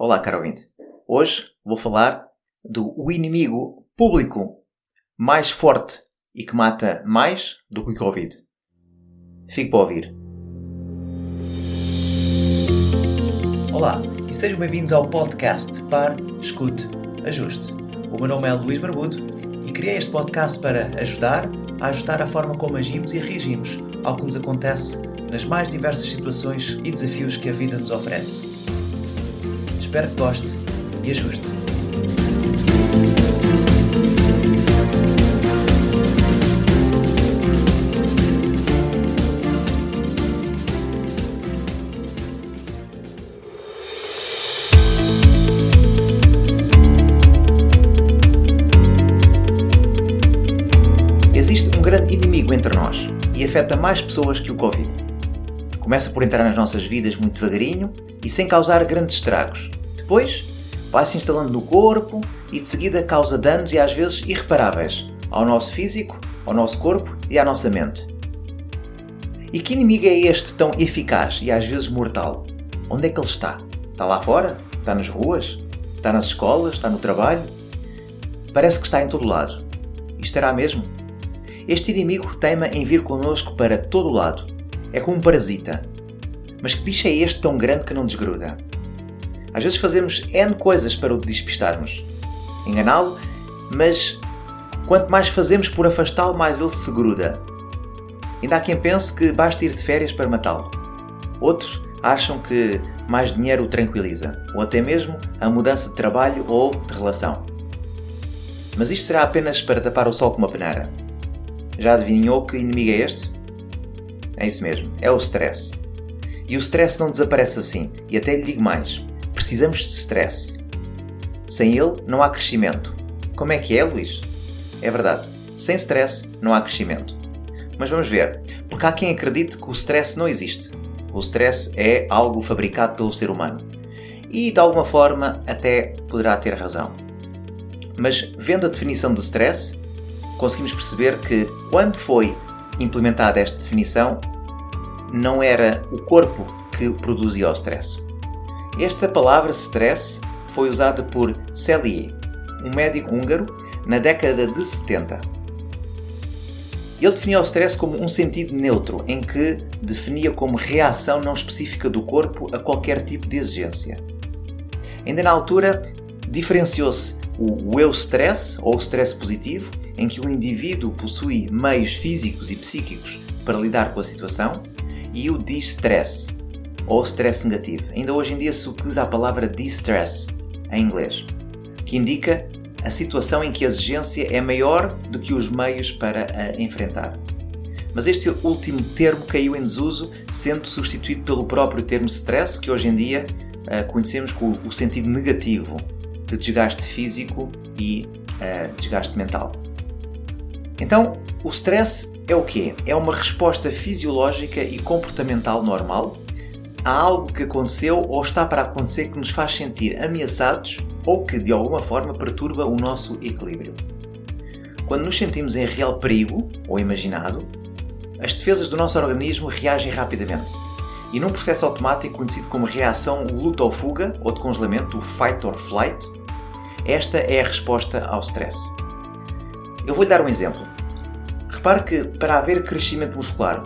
Olá, caro ouvinte. Hoje vou falar do o inimigo público mais forte e que mata mais do que o Covid. Fique para ouvir. Olá e sejam bem-vindos ao podcast Par, Escute, Ajuste. O meu nome é Luís Barbudo e criei este podcast para ajudar a ajustar a forma como agimos e reagimos ao que nos acontece nas mais diversas situações e desafios que a vida nos oferece. Espero que goste e ajuste. Existe um grande inimigo entre nós e afeta mais pessoas que o Covid. Começa por entrar nas nossas vidas muito devagarinho e sem causar grandes estragos. Depois, vai se instalando no corpo e de seguida causa danos e às vezes irreparáveis ao nosso físico, ao nosso corpo e à nossa mente. E que inimigo é este tão eficaz e às vezes mortal? Onde é que ele está? Está lá fora? Está nas ruas? Está nas escolas? Está no trabalho? Parece que está em todo lado. E estará mesmo? Este inimigo teima em vir connosco para todo lado. É como um parasita. Mas que bicho é este tão grande que não desgruda? Às vezes fazemos N coisas para o despistarmos. Enganá-lo, mas quanto mais fazemos por afastá-lo, mais ele se gruda. Ainda há quem pense que basta ir de férias para matá-lo. Outros acham que mais dinheiro o tranquiliza, ou até mesmo a mudança de trabalho ou de relação. Mas isto será apenas para tapar o sol com uma peneira. Já adivinhou que inimigo é este? É isso mesmo, é o stress. E o stress não desaparece assim, e até lhe digo mais: precisamos de stress. Sem ele, não há crescimento. Como é que é, Luís? É verdade, sem stress não há crescimento. Mas vamos ver, porque há quem acredite que o stress não existe. O stress é algo fabricado pelo ser humano. E de alguma forma até poderá ter razão. Mas vendo a definição de stress, conseguimos perceber que quando foi implementada esta definição, não era o corpo que produzia o stress. Esta palavra stress foi usada por Cellier, um médico húngaro, na década de 70. Ele definia o stress como um sentido neutro, em que definia como reação não específica do corpo a qualquer tipo de exigência. Ainda na altura, diferenciou-se o eustress, ou stress positivo, em que o indivíduo possui meios físicos e psíquicos para lidar com a situação, e o distress, ou stress negativo. Ainda hoje em dia se utiliza a palavra distress em inglês, que indica a situação em que a exigência é maior do que os meios para a enfrentar. Mas este último termo caiu em desuso, sendo substituído pelo próprio termo stress, que hoje em dia uh, conhecemos com o sentido negativo de desgaste físico e uh, desgaste mental. Então, o stress é o quê? É uma resposta fisiológica e comportamental normal a algo que aconteceu ou está para acontecer que nos faz sentir ameaçados ou que de alguma forma perturba o nosso equilíbrio. Quando nos sentimos em real perigo ou imaginado, as defesas do nosso organismo reagem rapidamente. E num processo automático conhecido como reação luta ou fuga ou de congelamento, o fight or flight, esta é a resposta ao stress. Eu vou-lhe dar um exemplo. Repare que para haver crescimento muscular,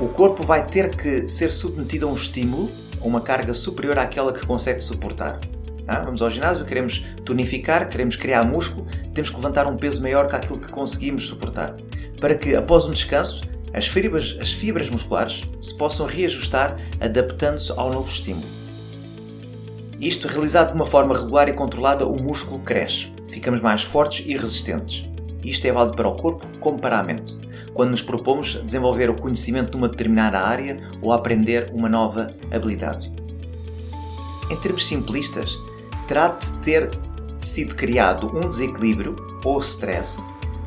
o corpo vai ter que ser submetido a um estímulo, a uma carga superior àquela que consegue suportar. Ah, vamos ao ginásio, queremos tonificar, queremos criar músculo, temos que levantar um peso maior que aquilo que conseguimos suportar. Para que, após um descanso, as fibras, as fibras musculares se possam reajustar adaptando-se ao novo estímulo. Isto, realizado de uma forma regular e controlada, o músculo cresce. Ficamos mais fortes e resistentes. Isto é válido para o corpo como para a mente, quando nos propomos desenvolver o conhecimento numa determinada área ou aprender uma nova habilidade. Em termos simplistas, terá de ter sido criado um desequilíbrio ou stress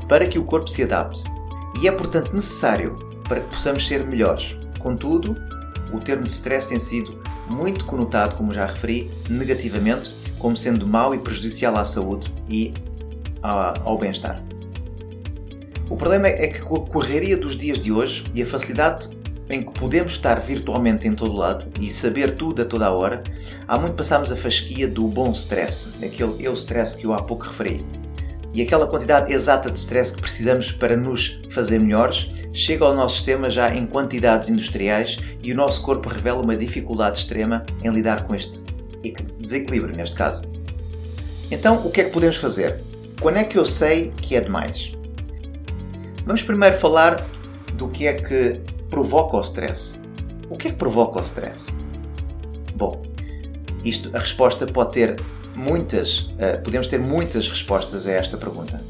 para que o corpo se adapte. E é, portanto, necessário para que possamos ser melhores. Contudo, o termo de stress tem sido muito conotado, como já referi, negativamente, como sendo mau e prejudicial à saúde e ao bem-estar. O problema é que com a correria dos dias de hoje e a facilidade em que podemos estar virtualmente em todo lado e saber tudo a toda a hora, há muito passamos a fasquia do bom stress, aquele eu stress que eu há pouco referi. E aquela quantidade exata de stress que precisamos para nos fazer melhores chega ao nosso sistema já em quantidades industriais e o nosso corpo revela uma dificuldade extrema em lidar com este desequilíbrio, neste caso. Então, o que é que podemos fazer? Quando é que eu sei que é demais? Vamos primeiro falar do que é que provoca o stress. O que é que provoca o stress? Bom, isto, a resposta pode ter muitas, uh, podemos ter muitas respostas a esta pergunta.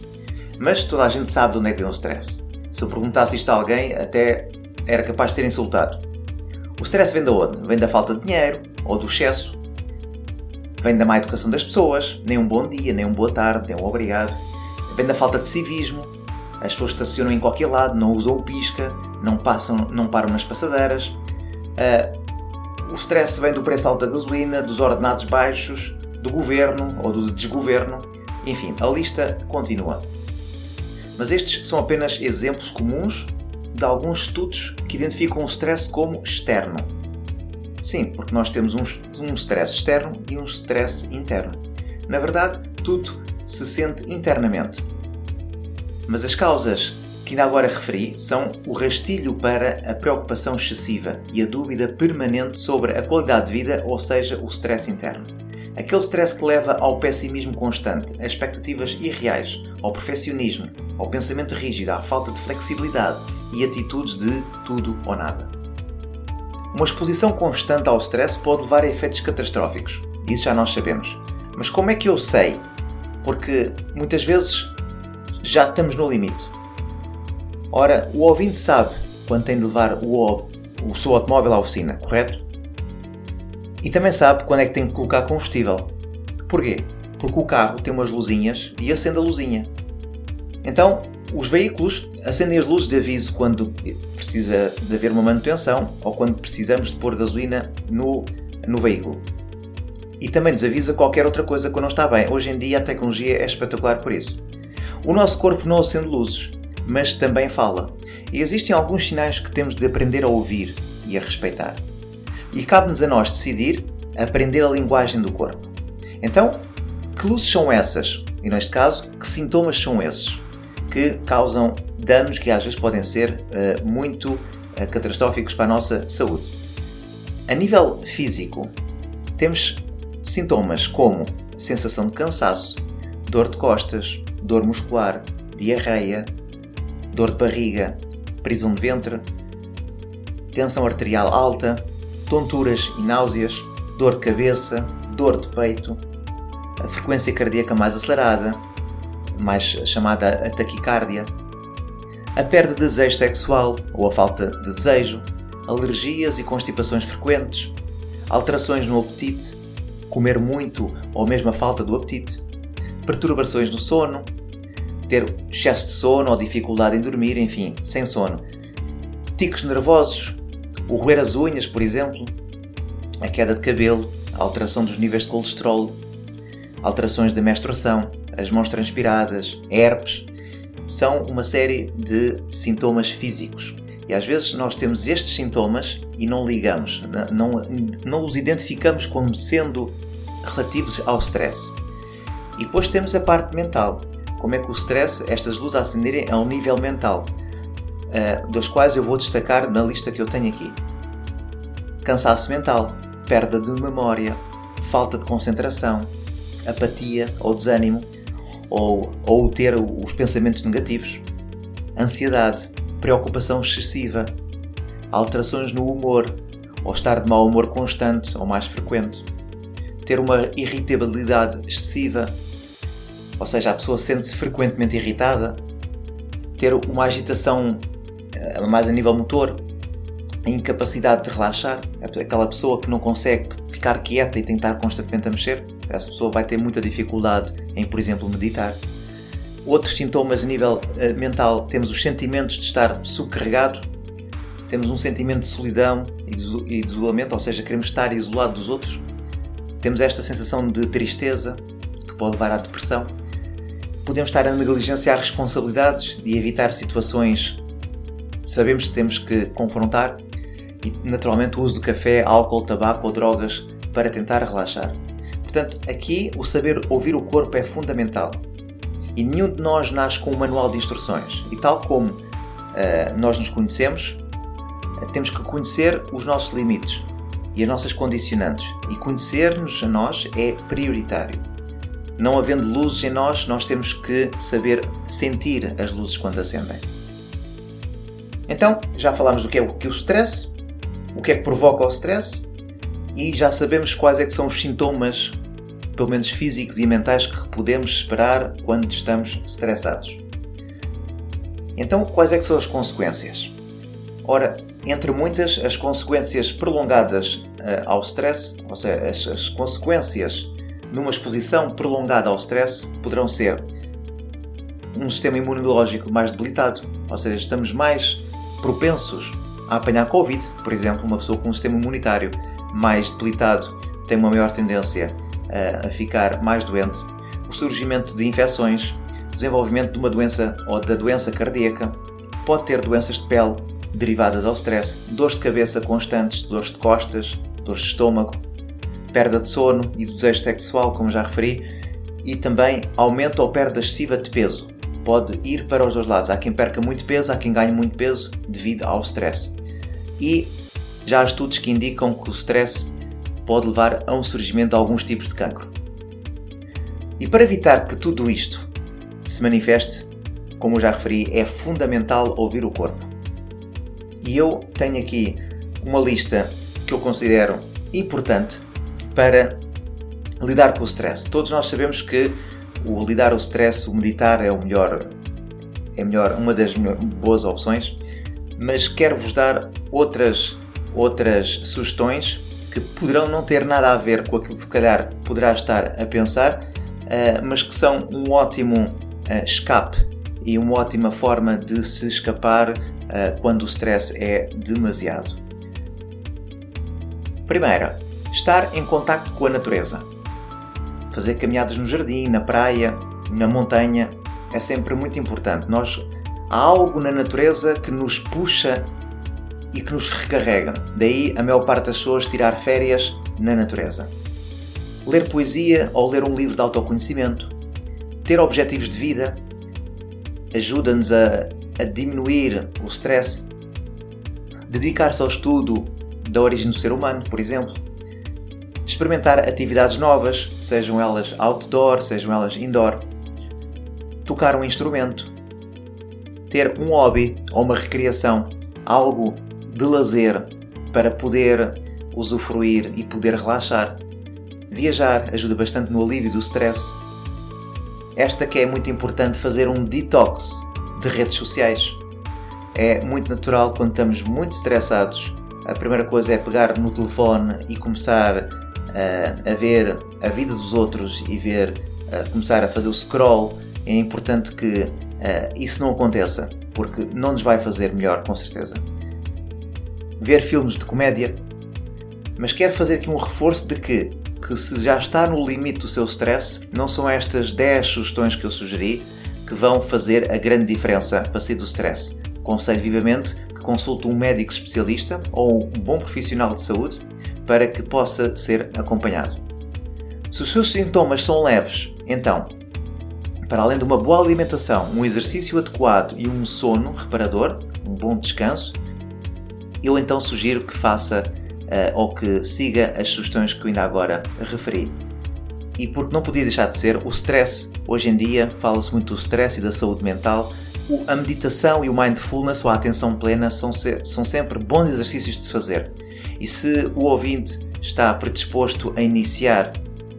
Mas toda a gente sabe de onde é que vem o stress. Se eu perguntasse isto a alguém, até era capaz de ser insultado. O stress vem de onde? Vem da falta de dinheiro ou do excesso. Vem da má educação das pessoas, nem um bom dia, nem um boa tarde, nem um obrigado. Vem da falta de civismo. As pessoas estacionam em qualquer lado, não usam o pisca, não, passam, não param nas passadeiras. Uh, o stress vem do preço alto da gasolina, dos ordenados baixos, do governo ou do desgoverno. Enfim, a lista continua. Mas estes são apenas exemplos comuns de alguns estudos que identificam o stress como externo. Sim, porque nós temos um, um stress externo e um stress interno. Na verdade, tudo se sente internamente. Mas as causas que ainda agora referi são o rastilho para a preocupação excessiva e a dúvida permanente sobre a qualidade de vida, ou seja, o stress interno. Aquele stress que leva ao pessimismo constante, a expectativas irreais, ao perfeccionismo, ao pensamento rígido, à falta de flexibilidade e atitudes de tudo ou nada. Uma exposição constante ao stress pode levar a efeitos catastróficos. Isso já nós sabemos. Mas como é que eu sei? Porque muitas vezes já estamos no limite. Ora, o ouvinte sabe quando tem de levar o, o seu automóvel à oficina, correto? E também sabe quando é que tem de colocar combustível. Porquê? Porque o carro tem umas luzinhas e acende a luzinha. Então, os veículos acendem as luzes de aviso quando precisa de haver uma manutenção ou quando precisamos de pôr gasolina no, no veículo. E também nos avisa qualquer outra coisa que não está bem. Hoje em dia a tecnologia é espetacular por isso. O nosso corpo não acende luzes, mas também fala. E existem alguns sinais que temos de aprender a ouvir e a respeitar. E cabe-nos a nós decidir aprender a linguagem do corpo. Então, que luzes são essas? E neste caso, que sintomas são esses que causam danos que às vezes podem ser uh, muito uh, catastróficos para a nossa saúde? A nível físico, temos sintomas como sensação de cansaço, dor de costas, dor muscular, diarreia, dor de barriga, prisão de ventre, tensão arterial alta, tonturas e náuseas, dor de cabeça, dor de peito, a frequência cardíaca mais acelerada, mais chamada taquicardia, a perda de desejo sexual ou a falta de desejo, alergias e constipações frequentes, alterações no apetite, comer muito ou mesmo a falta do apetite, perturbações no sono, ter excesso de sono ou dificuldade em dormir, enfim, sem sono. Ticos nervosos, o roer as unhas, por exemplo, a queda de cabelo, a alteração dos níveis de colesterol, alterações da menstruação, as mãos transpiradas, herpes, são uma série de sintomas físicos. E às vezes nós temos estes sintomas e não ligamos, não, não os identificamos como sendo relativos ao stress. E depois temos a parte mental como é que o stress, estas luzes a acenderem a um nível mental, uh, dos quais eu vou destacar na lista que eu tenho aqui. Cansaço mental, perda de memória, falta de concentração, apatia ou desânimo, ou, ou ter os pensamentos negativos, ansiedade, preocupação excessiva, alterações no humor, ou estar de mau humor constante ou mais frequente, ter uma irritabilidade excessiva, ou seja, a pessoa sente-se frequentemente irritada, ter uma agitação eh, mais a nível motor, a incapacidade de relaxar, aquela pessoa que não consegue ficar quieta e tentar constantemente a mexer, essa pessoa vai ter muita dificuldade em, por exemplo, meditar. Outros sintomas a nível uh, mental, temos os sentimentos de estar subcarregado, temos um sentimento de solidão e de isolamento, ou seja, queremos estar isolado dos outros. Temos esta sensação de tristeza, que pode levar à depressão podemos estar a negligenciar responsabilidades e evitar situações que sabemos que temos que confrontar. e naturalmente o uso do café, álcool, tabaco ou drogas para tentar relaxar. Portanto, aqui o saber ouvir o corpo é fundamental. E nenhum de nós nasce com um manual de instruções. E tal como uh, nós nos conhecemos, uh, temos que conhecer os nossos limites e as nossas condicionantes. E conhecer-nos a nós é prioritário. Não havendo luzes em nós, nós temos que saber sentir as luzes quando acendem. Então, já falámos do que é o, que é o stress, o que é que provoca o stress e já sabemos quais é que são os sintomas, pelo menos físicos e mentais, que podemos esperar quando estamos estressados. Então, quais é que são as consequências? Ora, entre muitas, as consequências prolongadas uh, ao stress, ou seja, as, as consequências numa exposição prolongada ao stress poderão ser um sistema imunológico mais debilitado, ou seja, estamos mais propensos a apanhar Covid, por exemplo, uma pessoa com um sistema imunitário mais debilitado tem uma maior tendência a, a ficar mais doente, o surgimento de infecções, desenvolvimento de uma doença ou da doença cardíaca, pode ter doenças de pele derivadas ao stress, dores de cabeça constantes, dores de costas, dores de estômago, perda de sono e do desejo sexual, como já referi, e também aumento ou perda excessiva de peso, pode ir para os dois lados. Há quem perca muito peso, há quem ganhe muito peso devido ao stress. E já há estudos que indicam que o stress pode levar a um surgimento de alguns tipos de cancro. E para evitar que tudo isto se manifeste, como já referi, é fundamental ouvir o corpo. E eu tenho aqui uma lista que eu considero importante para lidar com o stress. Todos nós sabemos que o lidar o stress, o meditar é o melhor, é melhor, uma das boas opções, mas quero-vos dar outras, outras sugestões que poderão não ter nada a ver com aquilo que se calhar poderá estar a pensar, uh, mas que são um ótimo uh, escape e uma ótima forma de se escapar uh, quando o stress é demasiado. Primeira, estar em contato com a natureza fazer caminhadas no jardim, na praia, na montanha, é sempre muito importante. Nós há algo na natureza que nos puxa e que nos recarrega. Daí a maior parte das pessoas tirar férias na natureza. Ler poesia ou ler um livro de autoconhecimento. Ter objetivos de vida ajuda-nos a, a diminuir o stress. Dedicar-se ao estudo da origem do ser humano, por exemplo experimentar atividades novas, sejam elas outdoor, sejam elas indoor, tocar um instrumento, ter um hobby ou uma recreação, algo de lazer para poder usufruir e poder relaxar. Viajar ajuda bastante no alívio do stress. Esta que é muito importante fazer um detox de redes sociais. É muito natural quando estamos muito estressados. A primeira coisa é pegar no telefone e começar a ver a vida dos outros e ver, uh, começar a fazer o scroll, é importante que uh, isso não aconteça, porque não nos vai fazer melhor, com certeza. Ver filmes de comédia, mas quero fazer aqui um reforço de que, que se já está no limite do seu stress, não são estas 10 sugestões que eu sugeri que vão fazer a grande diferença para sair do stress. Conselho vivamente que consulte um médico especialista ou um bom profissional de saúde para que possa ser acompanhado. Se os seus sintomas são leves, então, para além de uma boa alimentação, um exercício adequado e um sono reparador, um bom descanso, eu então sugiro que faça uh, ou que siga as sugestões que eu ainda agora referi. E porque não podia deixar de ser, o stress, hoje em dia, fala-se muito do stress e da saúde mental, a meditação e o mindfulness, ou a atenção plena, são, são sempre bons exercícios de se fazer. E se o ouvinte está predisposto a iniciar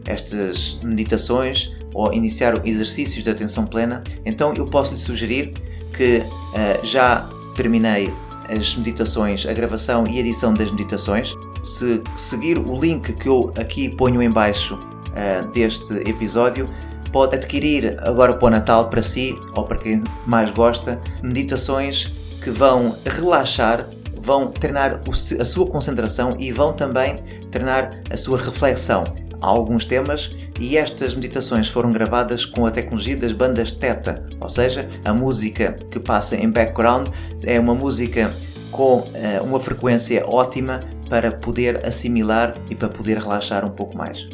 estas meditações ou iniciar exercícios de atenção plena, então eu posso lhe sugerir que uh, já terminei as meditações, a gravação e edição das meditações. Se seguir o link que eu aqui ponho em baixo uh, deste episódio, pode adquirir agora para o Natal para si ou para quem mais gosta meditações que vão relaxar vão treinar a sua concentração e vão também treinar a sua reflexão. Há alguns temas e estas meditações foram gravadas com a tecnologia das bandas Theta, ou seja, a música que passa em background é uma música com uh, uma frequência ótima para poder assimilar e para poder relaxar um pouco mais.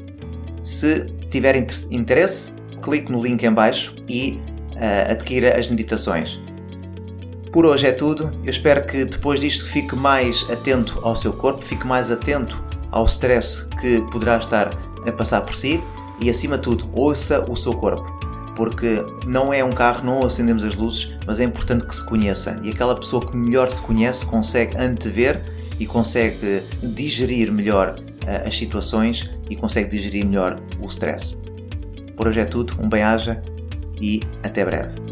Se tiver interesse, clique no link em baixo e uh, adquira as meditações. Por hoje é tudo. Eu espero que depois disto fique mais atento ao seu corpo, fique mais atento ao stress que poderá estar a passar por si e, acima de tudo, ouça o seu corpo. Porque não é um carro, não acendemos as luzes, mas é importante que se conheça. E aquela pessoa que melhor se conhece consegue antever e consegue digerir melhor uh, as situações e consegue digerir melhor o stress. Por hoje é tudo, um bem-aja e até breve.